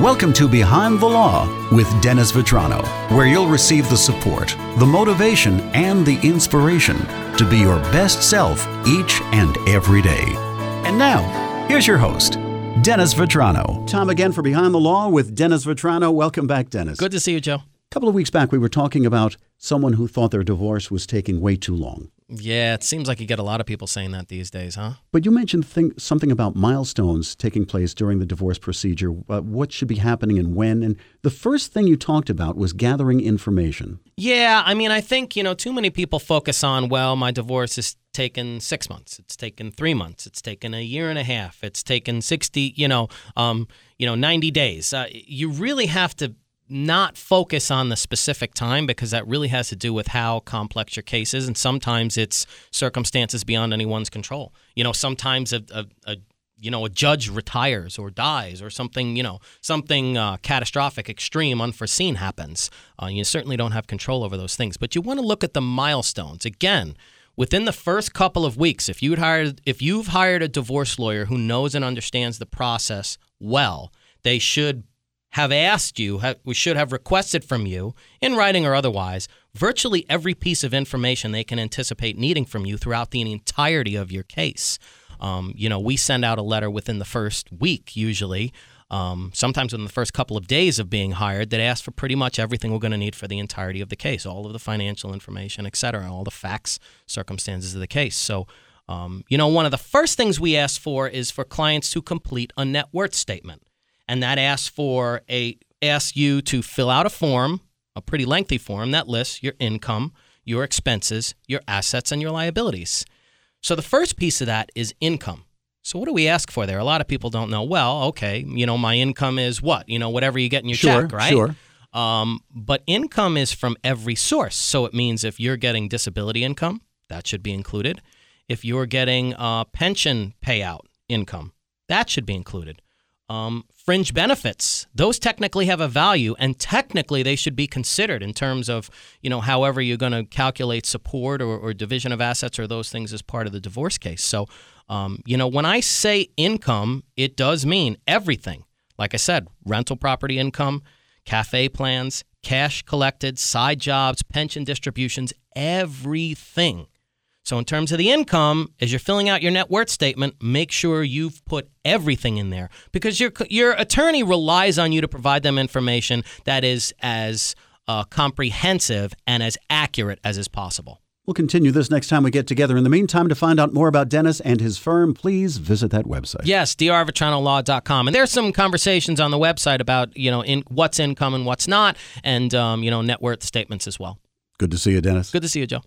Welcome to Behind the Law with Dennis Vitrano, where you'll receive the support, the motivation, and the inspiration to be your best self each and every day. And now, here's your host, Dennis Vitrano. Time again for Behind the Law with Dennis Vitrano. Welcome back, Dennis. Good to see you, Joe. A couple of weeks back, we were talking about someone who thought their divorce was taking way too long. Yeah, it seems like you get a lot of people saying that these days, huh? But you mentioned something about milestones taking place during the divorce procedure, uh, what should be happening and when. And the first thing you talked about was gathering information. Yeah, I mean, I think, you know, too many people focus on, well, my divorce is taken six months, it's taken three months, it's taken a year and a half, it's taken 60, you know, um, you know, 90 days. Uh, you really have to not focus on the specific time because that really has to do with how complex your case is. And sometimes it's circumstances beyond anyone's control. You know, sometimes a, a, a you know a judge retires or dies or something you know something uh, catastrophic extreme unforeseen happens uh, you certainly don't have control over those things but you want to look at the milestones again within the first couple of weeks if you hired if you've hired a divorce lawyer who knows and understands the process well they should have asked you, have, we should have requested from you, in writing or otherwise, virtually every piece of information they can anticipate needing from you throughout the entirety of your case. Um, you know, we send out a letter within the first week, usually, um, sometimes within the first couple of days of being hired, that asks for pretty much everything we're going to need for the entirety of the case, all of the financial information, et cetera, all the facts, circumstances of the case. So, um, you know, one of the first things we ask for is for clients to complete a net worth statement and that asks for a asks you to fill out a form, a pretty lengthy form that lists your income, your expenses, your assets, and your liabilities. So the first piece of that is income. So what do we ask for there? A lot of people don't know. Well, okay, you know, my income is what? You know, whatever you get in your sure, check, right? Sure. Um, but income is from every source. So it means if you're getting disability income, that should be included. If you're getting uh, pension payout income, that should be included. Um, fringe benefits, those technically have a value, and technically they should be considered in terms of, you know, however you're going to calculate support or, or, division of assets or those things as part of the divorce case. So, um, you know, when I say income, it does mean everything. Like I said, rental property income, cafe plans, cash collected, side jobs, pension distributions, everything so, in terms of the income, as you're filling out your net worth statement, make sure you've put everything in there because your your attorney relies on you to provide them information that is as uh, comprehensive and as accurate as is possible. We'll continue this next time we get together. In the meantime, to find out more about Dennis and his firm, please visit that website. Yes, drvitranolaw.com. And there's some conversations on the website about, you know, in, what's income and what's not, and, um, you know, net worth statements as well. Good to see you, Dennis. Good to see you, Joe.